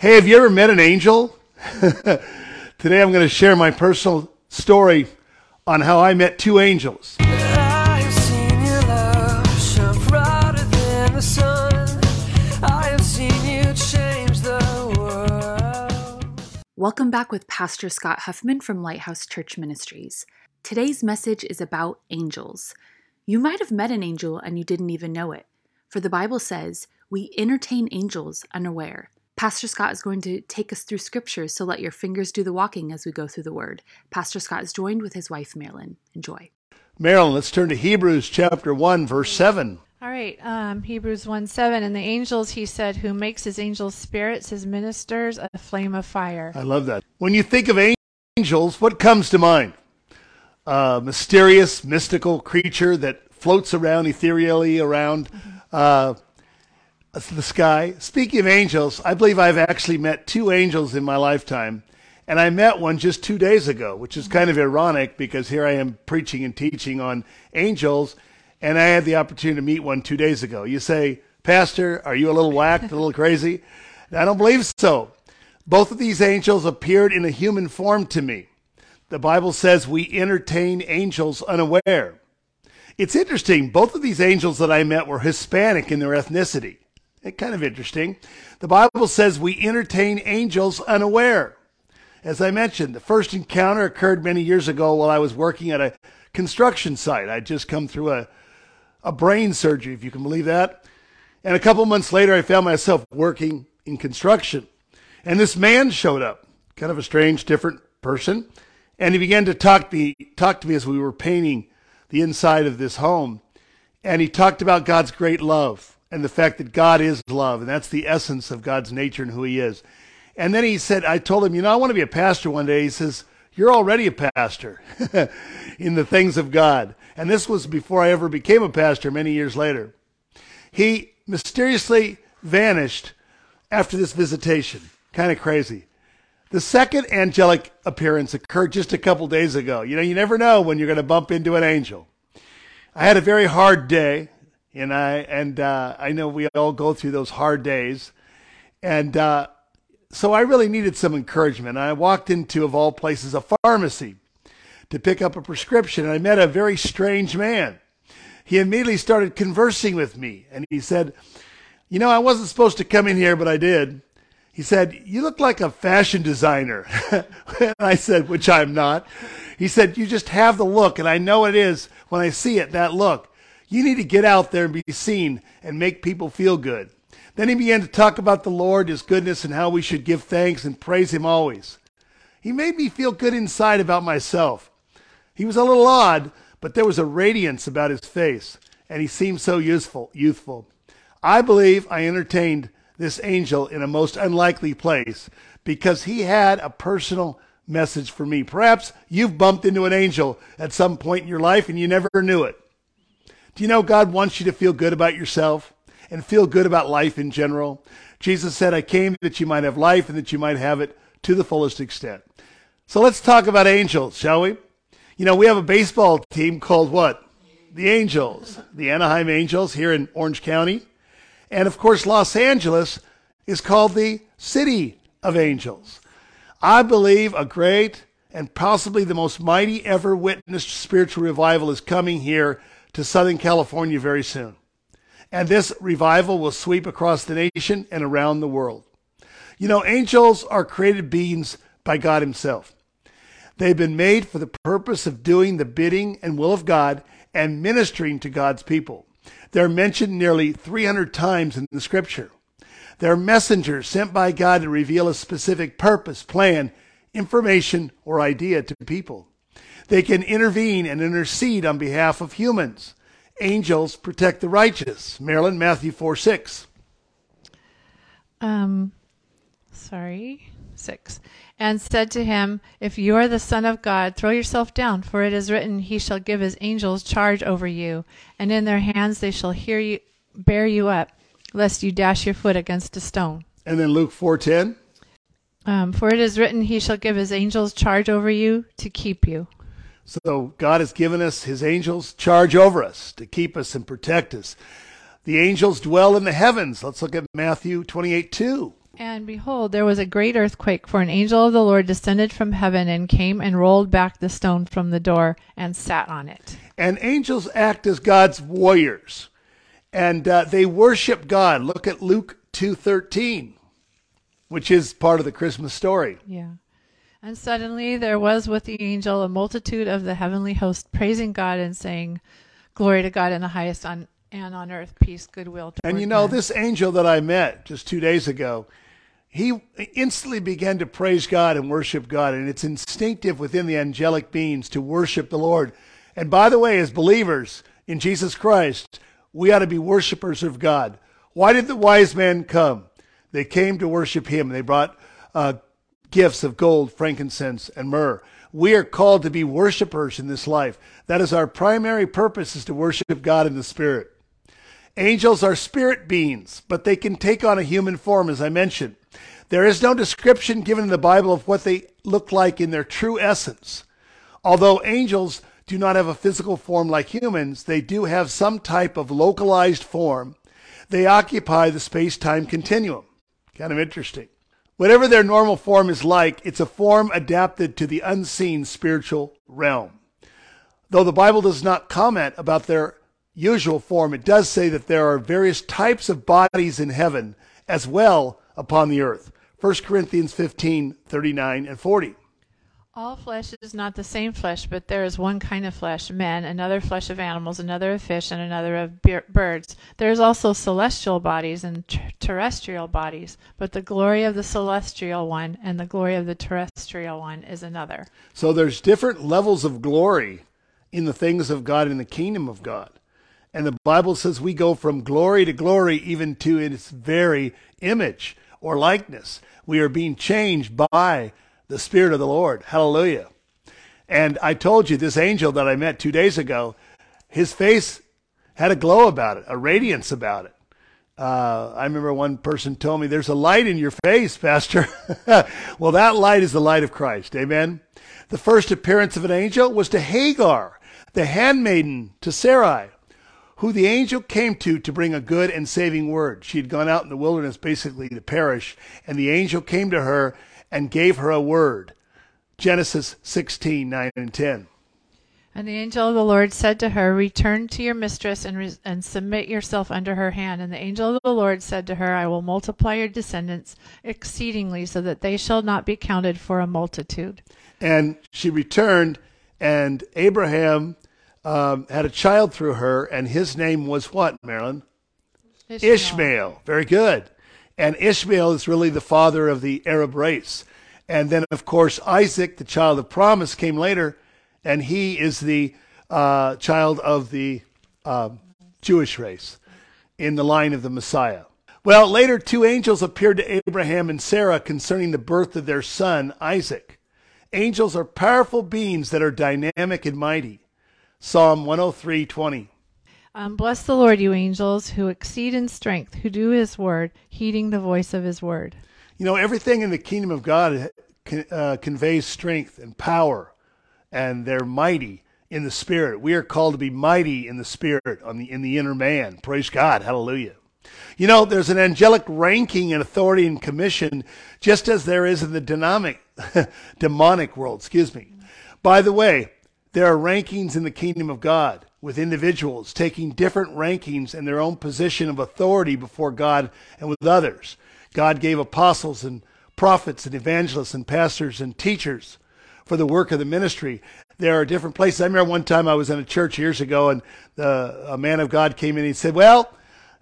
Hey, have you ever met an angel? Today I'm going to share my personal story on how I met two angels. I have seen your love shine brighter than the sun. I have seen you change the world. Welcome back with Pastor Scott Huffman from Lighthouse Church Ministries. Today's message is about angels. You might have met an angel and you didn't even know it, for the Bible says we entertain angels unaware. Pastor Scott is going to take us through scriptures, so let your fingers do the walking as we go through the word. Pastor Scott is joined with his wife, Marilyn. Enjoy. Marilyn, let's turn to Hebrews chapter 1, verse 7. All right, um, Hebrews 1 7. And the angels, he said, who makes his angels spirits, his ministers, a flame of fire. I love that. When you think of angels, what comes to mind? A mysterious, mystical creature that floats around ethereally around uh, the sky. Speaking of angels, I believe I've actually met two angels in my lifetime. And I met one just two days ago, which is kind of ironic because here I am preaching and teaching on angels, and I had the opportunity to meet one two days ago. You say, Pastor, are you a little whacked, a little crazy? I don't believe so. Both of these angels appeared in a human form to me. The Bible says we entertain angels unaware. It's interesting, both of these angels that I met were Hispanic in their ethnicity. It's kind of interesting. The Bible says we entertain angels unaware. As I mentioned, the first encounter occurred many years ago while I was working at a construction site. I'd just come through a, a brain surgery, if you can believe that. And a couple months later, I found myself working in construction. And this man showed up, kind of a strange, different person. And he began to talk to me, talk to me as we were painting the inside of this home. And he talked about God's great love and the fact that God is love. And that's the essence of God's nature and who he is. And then he said, I told him, you know, I want to be a pastor one day. He says, you're already a pastor in the things of God. And this was before I ever became a pastor many years later. He mysteriously vanished after this visitation. Kind of crazy. The second angelic appearance occurred just a couple days ago. You know, you never know when you're going to bump into an angel. I had a very hard day, and I and uh, I know we all go through those hard days, and uh, so I really needed some encouragement. I walked into, of all places, a pharmacy to pick up a prescription, and I met a very strange man. He immediately started conversing with me, and he said, "You know, I wasn't supposed to come in here, but I did." He said, You look like a fashion designer. and I said, Which I'm not. He said, You just have the look, and I know it is when I see it, that look. You need to get out there and be seen and make people feel good. Then he began to talk about the Lord, his goodness, and how we should give thanks and praise him always. He made me feel good inside about myself. He was a little odd, but there was a radiance about his face, and he seemed so useful, youthful. I believe I entertained this angel in a most unlikely place because he had a personal message for me. Perhaps you've bumped into an angel at some point in your life and you never knew it. Do you know God wants you to feel good about yourself and feel good about life in general? Jesus said, I came that you might have life and that you might have it to the fullest extent. So let's talk about angels, shall we? You know, we have a baseball team called what? The Angels, the Anaheim Angels here in Orange County. And of course, Los Angeles is called the City of Angels. I believe a great and possibly the most mighty ever witnessed spiritual revival is coming here to Southern California very soon. And this revival will sweep across the nation and around the world. You know, angels are created beings by God Himself. They've been made for the purpose of doing the bidding and will of God and ministering to God's people. They're mentioned nearly 300 times in the scripture. They're messengers sent by God to reveal a specific purpose, plan, information, or idea to people. They can intervene and intercede on behalf of humans. Angels protect the righteous. Marilyn, Matthew 4 6. Um, sorry, 6. And said to him, If you are the Son of God, throw yourself down, for it is written, He shall give His angels charge over you, and in their hands they shall hear you, bear you up, lest you dash your foot against a stone. And then Luke 4:10. Um, for it is written, He shall give His angels charge over you to keep you. So God has given us his angels charge over us to keep us and protect us. The angels dwell in the heavens. Let's look at Matthew 28 2. And behold, there was a great earthquake, for an angel of the Lord descended from heaven and came and rolled back the stone from the door and sat on it. And angels act as God's warriors, and uh, they worship God. Look at Luke two thirteen, which is part of the Christmas story. Yeah. And suddenly there was with the angel a multitude of the heavenly host praising God and saying, Glory to God in the highest on and on earth peace, goodwill And you know, men." this angel that I met just two days ago, he instantly began to praise God and worship God. And it's instinctive within the angelic beings to worship the Lord. And by the way, as believers in Jesus Christ, we ought to be worshipers of God. Why did the wise men come? They came to worship him. They brought uh, gifts of gold, frankincense, and myrrh. We are called to be worshipers in this life. That is our primary purpose is to worship God in the Spirit. Angels are spirit beings, but they can take on a human form, as I mentioned. There is no description given in the Bible of what they look like in their true essence. Although angels do not have a physical form like humans, they do have some type of localized form. They occupy the space time continuum. Kind of interesting. Whatever their normal form is like, it's a form adapted to the unseen spiritual realm. Though the Bible does not comment about their usual form, it does say that there are various types of bodies in heaven as well upon the earth. 1 Corinthians 15, 39 and 40. All flesh is not the same flesh, but there is one kind of flesh, men, another flesh of animals, another of fish, and another of bir- birds. There is also celestial bodies and ter- terrestrial bodies, but the glory of the celestial one and the glory of the terrestrial one is another. So there's different levels of glory in the things of God in the kingdom of God. And the Bible says we go from glory to glory even to its very image or likeness. We are being changed by the Spirit of the Lord. Hallelujah. And I told you this angel that I met two days ago, his face had a glow about it, a radiance about it. Uh, I remember one person told me, There's a light in your face, Pastor. well, that light is the light of Christ. Amen. The first appearance of an angel was to Hagar, the handmaiden to Sarai, who the angel came to to bring a good and saving word. She had gone out in the wilderness basically to perish, and the angel came to her and gave her a word. Genesis 16, 9 and 10. And the angel of the Lord said to her, Return to your mistress and, re- and submit yourself under her hand. And the angel of the Lord said to her, I will multiply your descendants exceedingly, so that they shall not be counted for a multitude. And she returned, and Abraham um, had a child through her, and his name was what, Marilyn? Ishmael. Very good. And Ishmael is really the father of the Arab race. And then, of course, Isaac, the child of promise, came later, and he is the uh, child of the um Jewish race in the line of the Messiah. Well, later, two angels appeared to Abraham and Sarah concerning the birth of their son, Isaac. Angels are powerful beings that are dynamic and mighty. Psalm 103 20. Um, bless the Lord, you angels, who exceed in strength, who do his word, heeding the voice of his word. You know, everything in the kingdom of God uh, conveys strength and power, and they're mighty in the spirit. We are called to be mighty in the spirit, on the in the inner man. Praise God, Hallelujah. You know, there's an angelic ranking and authority and commission, just as there is in the dynamic, demonic world. Excuse me. By the way, there are rankings in the kingdom of God with individuals taking different rankings in their own position of authority before God and with others. God gave apostles and prophets and evangelists and pastors and teachers for the work of the ministry. There are different places. I remember one time I was in a church years ago, and the, a man of God came in and he said, "Well,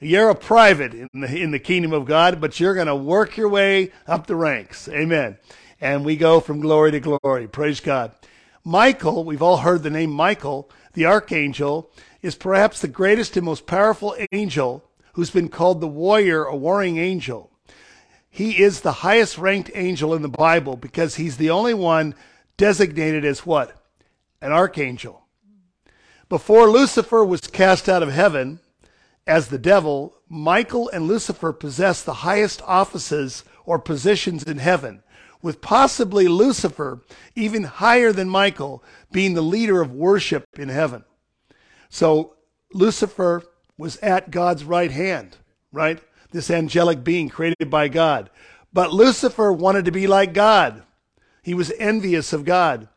you're a private in the in the kingdom of God, but you're going to work your way up the ranks." Amen. And we go from glory to glory. Praise God. Michael, we've all heard the name Michael, the archangel, is perhaps the greatest and most powerful angel who's been called the warrior, a warring angel. He is the highest ranked angel in the Bible because he's the only one designated as what? An archangel. Before Lucifer was cast out of heaven as the devil, Michael and Lucifer possessed the highest offices or positions in heaven, with possibly Lucifer even higher than Michael being the leader of worship in heaven. So Lucifer was at God's right hand, right? This angelic being created by God. But Lucifer wanted to be like God. He was envious of God.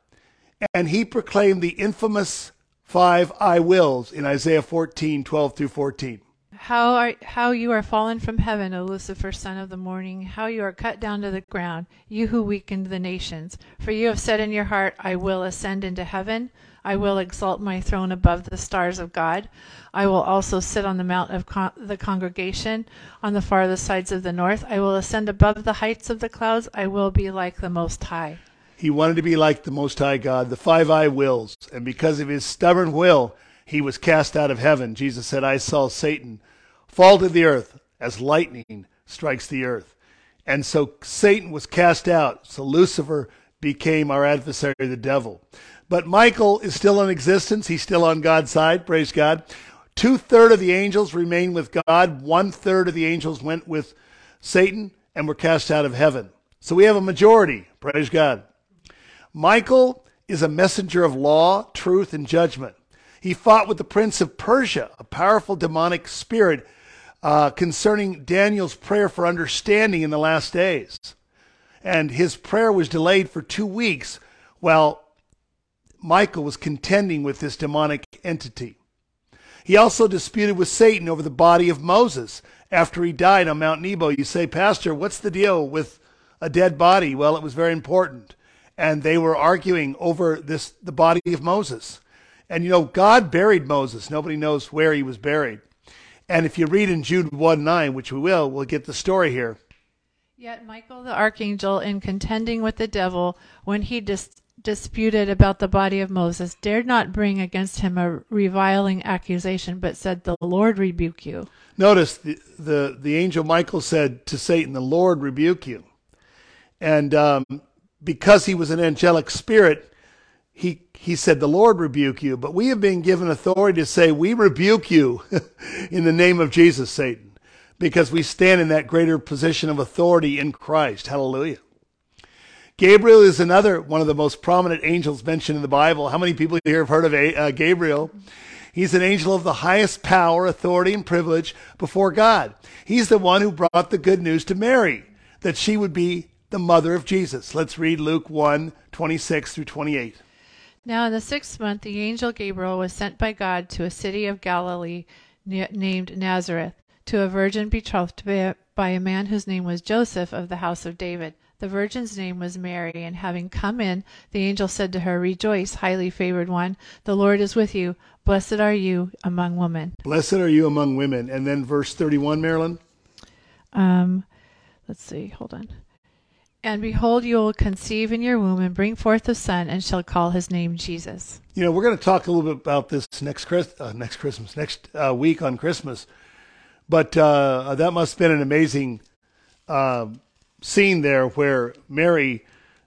And he proclaimed the infamous five I wills in Isaiah 14, 12 through 14. How are how you are fallen from heaven, O Lucifer, son of the morning! How you are cut down to the ground, you who weakened the nations! For you have said in your heart, I will ascend into heaven. I will exalt my throne above the stars of God. I will also sit on the mount of con- the congregation on the farthest sides of the north. I will ascend above the heights of the clouds. I will be like the Most High. He wanted to be like the Most High God, the five I wills. And because of his stubborn will, he was cast out of heaven. Jesus said, I saw Satan fall to the earth as lightning strikes the earth. And so Satan was cast out. So Lucifer became our adversary, the devil. But Michael is still in existence. He's still on God's side. Praise God. Two third of the angels remain with God. One third of the angels went with Satan and were cast out of heaven. So we have a majority. Praise God. Michael is a messenger of law, truth, and judgment. He fought with the prince of Persia, a powerful demonic spirit, uh, concerning Daniel's prayer for understanding in the last days. And his prayer was delayed for two weeks while Michael was contending with this demonic entity. He also disputed with Satan over the body of Moses after he died on Mount Nebo. You say, Pastor, what's the deal with a dead body? Well, it was very important. And they were arguing over this the body of Moses. And you know, God buried Moses. Nobody knows where he was buried. And if you read in Jude 1 9, which we will, we'll get the story here. Yet Michael the archangel, in contending with the devil, when he dis- disputed about the body of Moses, dared not bring against him a reviling accusation, but said, The Lord rebuke you. Notice the, the, the angel Michael said to Satan, The Lord rebuke you. And um, because he was an angelic spirit, he, he said, The Lord rebuke you. But we have been given authority to say, We rebuke you in the name of Jesus, Satan, because we stand in that greater position of authority in Christ. Hallelujah. Gabriel is another one of the most prominent angels mentioned in the Bible. How many people here have heard of uh, Gabriel? He's an angel of the highest power, authority, and privilege before God. He's the one who brought the good news to Mary that she would be the mother of Jesus. Let's read Luke 1 26 through 28. Now in the sixth month, the angel Gabriel was sent by God to a city of Galilee named Nazareth, to a virgin betrothed by a, man whose name was Joseph of the house of David. The virgin's name was Mary, and having come in, the angel said to her, Rejoice, highly favored one, the Lord is with you. Blessed are you among women. Blessed are you among women. And then verse 31, Marilyn. Um, let's see, hold on. And behold, you will conceive in your womb and bring forth a son, and shall call his name Jesus. You know, we're going to talk a little bit about this next Chris, uh, next Christmas, next uh, week on Christmas. But uh, that must have been an amazing uh, scene there where Mary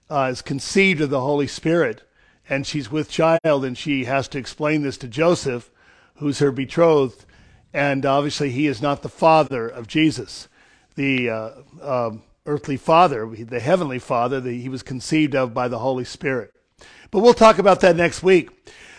uh, is conceived of the Holy Spirit and she's with child and she has to explain this to Joseph, who's her betrothed. And obviously, he is not the father of Jesus, the uh, um, earthly father, the heavenly father that he was conceived of by the Holy Spirit. But we'll talk about that next week.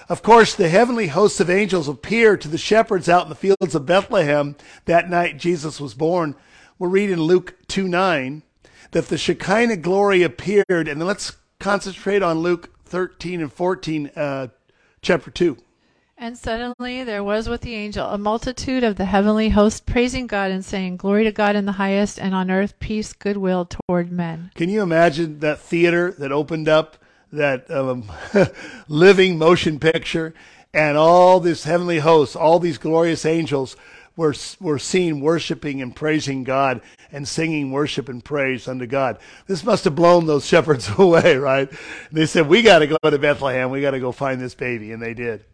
Of course, the heavenly hosts of angels appeared to the shepherds out in the fields of Bethlehem that night Jesus was born. We'll read in Luke 2 9 that the Shekinah glory appeared. And then let's concentrate on Luke 13 and 14, uh, chapter 2. And suddenly there was with the angel a multitude of the heavenly host praising God and saying, Glory to God in the highest, and on earth peace, goodwill toward men. Can you imagine that theater that opened up, that um, living motion picture, and all this heavenly host, all these glorious angels were, were seen worshiping and praising God and singing worship and praise unto God. This must have blown those shepherds away, right? They said, We got to go to Bethlehem. We got to go find this baby. And they did.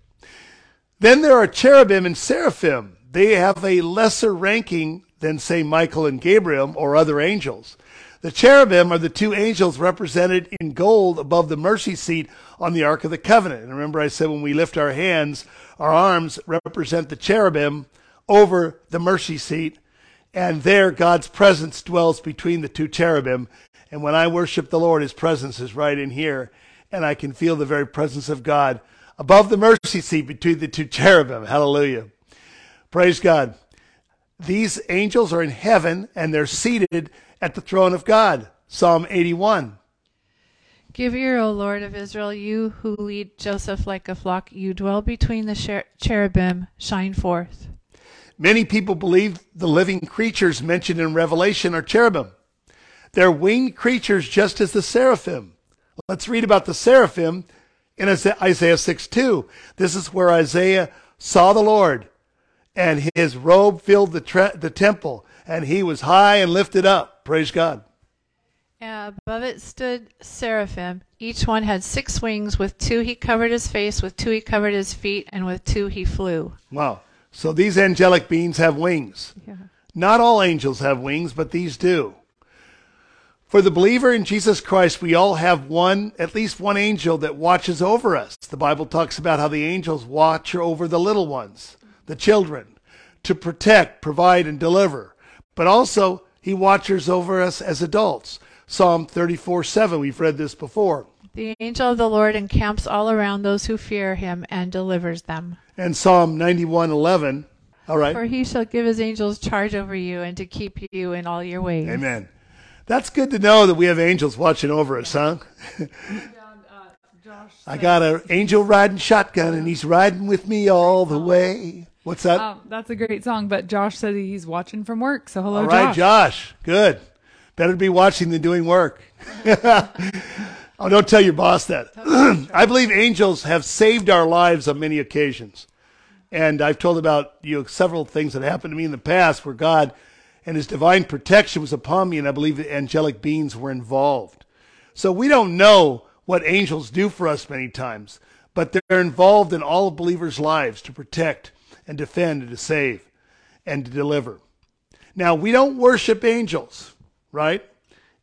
Then there are cherubim and seraphim. They have a lesser ranking than, say, Michael and Gabriel or other angels. The cherubim are the two angels represented in gold above the mercy seat on the Ark of the Covenant. And remember, I said when we lift our hands, our arms represent the cherubim over the mercy seat. And there, God's presence dwells between the two cherubim. And when I worship the Lord, his presence is right in here. And I can feel the very presence of God above the mercy seat between the two cherubim. Hallelujah. Praise God. These angels are in heaven and they're seated at the throne of God. Psalm 81. Give ear, O Lord of Israel, you who lead Joseph like a flock. You dwell between the cherubim, shine forth. Many people believe the living creatures mentioned in Revelation are cherubim. They're winged creatures just as the seraphim. Let's read about the seraphim in Isaiah 6 2. This is where Isaiah saw the Lord, and his robe filled the, tre- the temple, and he was high and lifted up. Praise God. And above it stood seraphim. Each one had six wings. With two he covered his face, with two he covered his feet, and with two he flew. Wow. So these angelic beings have wings. Not all angels have wings, but these do. For the believer in Jesus Christ, we all have one, at least one angel that watches over us. The Bible talks about how the angels watch over the little ones, the children, to protect, provide, and deliver. But also, he watches over us as adults. Psalm 34 7, we've read this before. The angel of the Lord encamps all around those who fear him and delivers them. And Psalm 91 11. All right. For he shall give his angels charge over you and to keep you in all your ways. Amen. That's good to know that we have angels watching over us, huh? I got an angel riding shotgun, and he's riding with me all the way. What's that? Um, that's a great song, but Josh said he's watching from work. So hello, all right, Josh. Josh. Good. Better to be watching than doing work. oh, don't tell your boss that. I believe angels have saved our lives on many occasions. And I've told about you know, several things that happened to me in the past where God and his divine protection was upon me, and I believe the angelic beings were involved. So we don't know what angels do for us many times, but they're involved in all believers' lives to protect and defend and to save and to deliver. Now, we don't worship angels, right?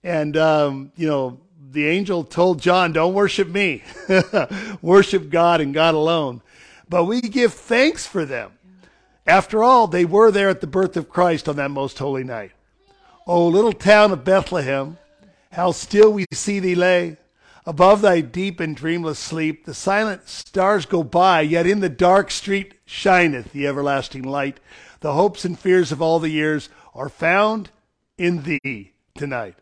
And, um, you know, the angel told John, don't worship me, worship God and God alone. But we give thanks for them. After all, they were there at the birth of Christ on that most holy night. O little town of Bethlehem, how still we see thee lay. Above thy deep and dreamless sleep, the silent stars go by, yet in the dark street shineth the everlasting light. The hopes and fears of all the years are found in thee tonight.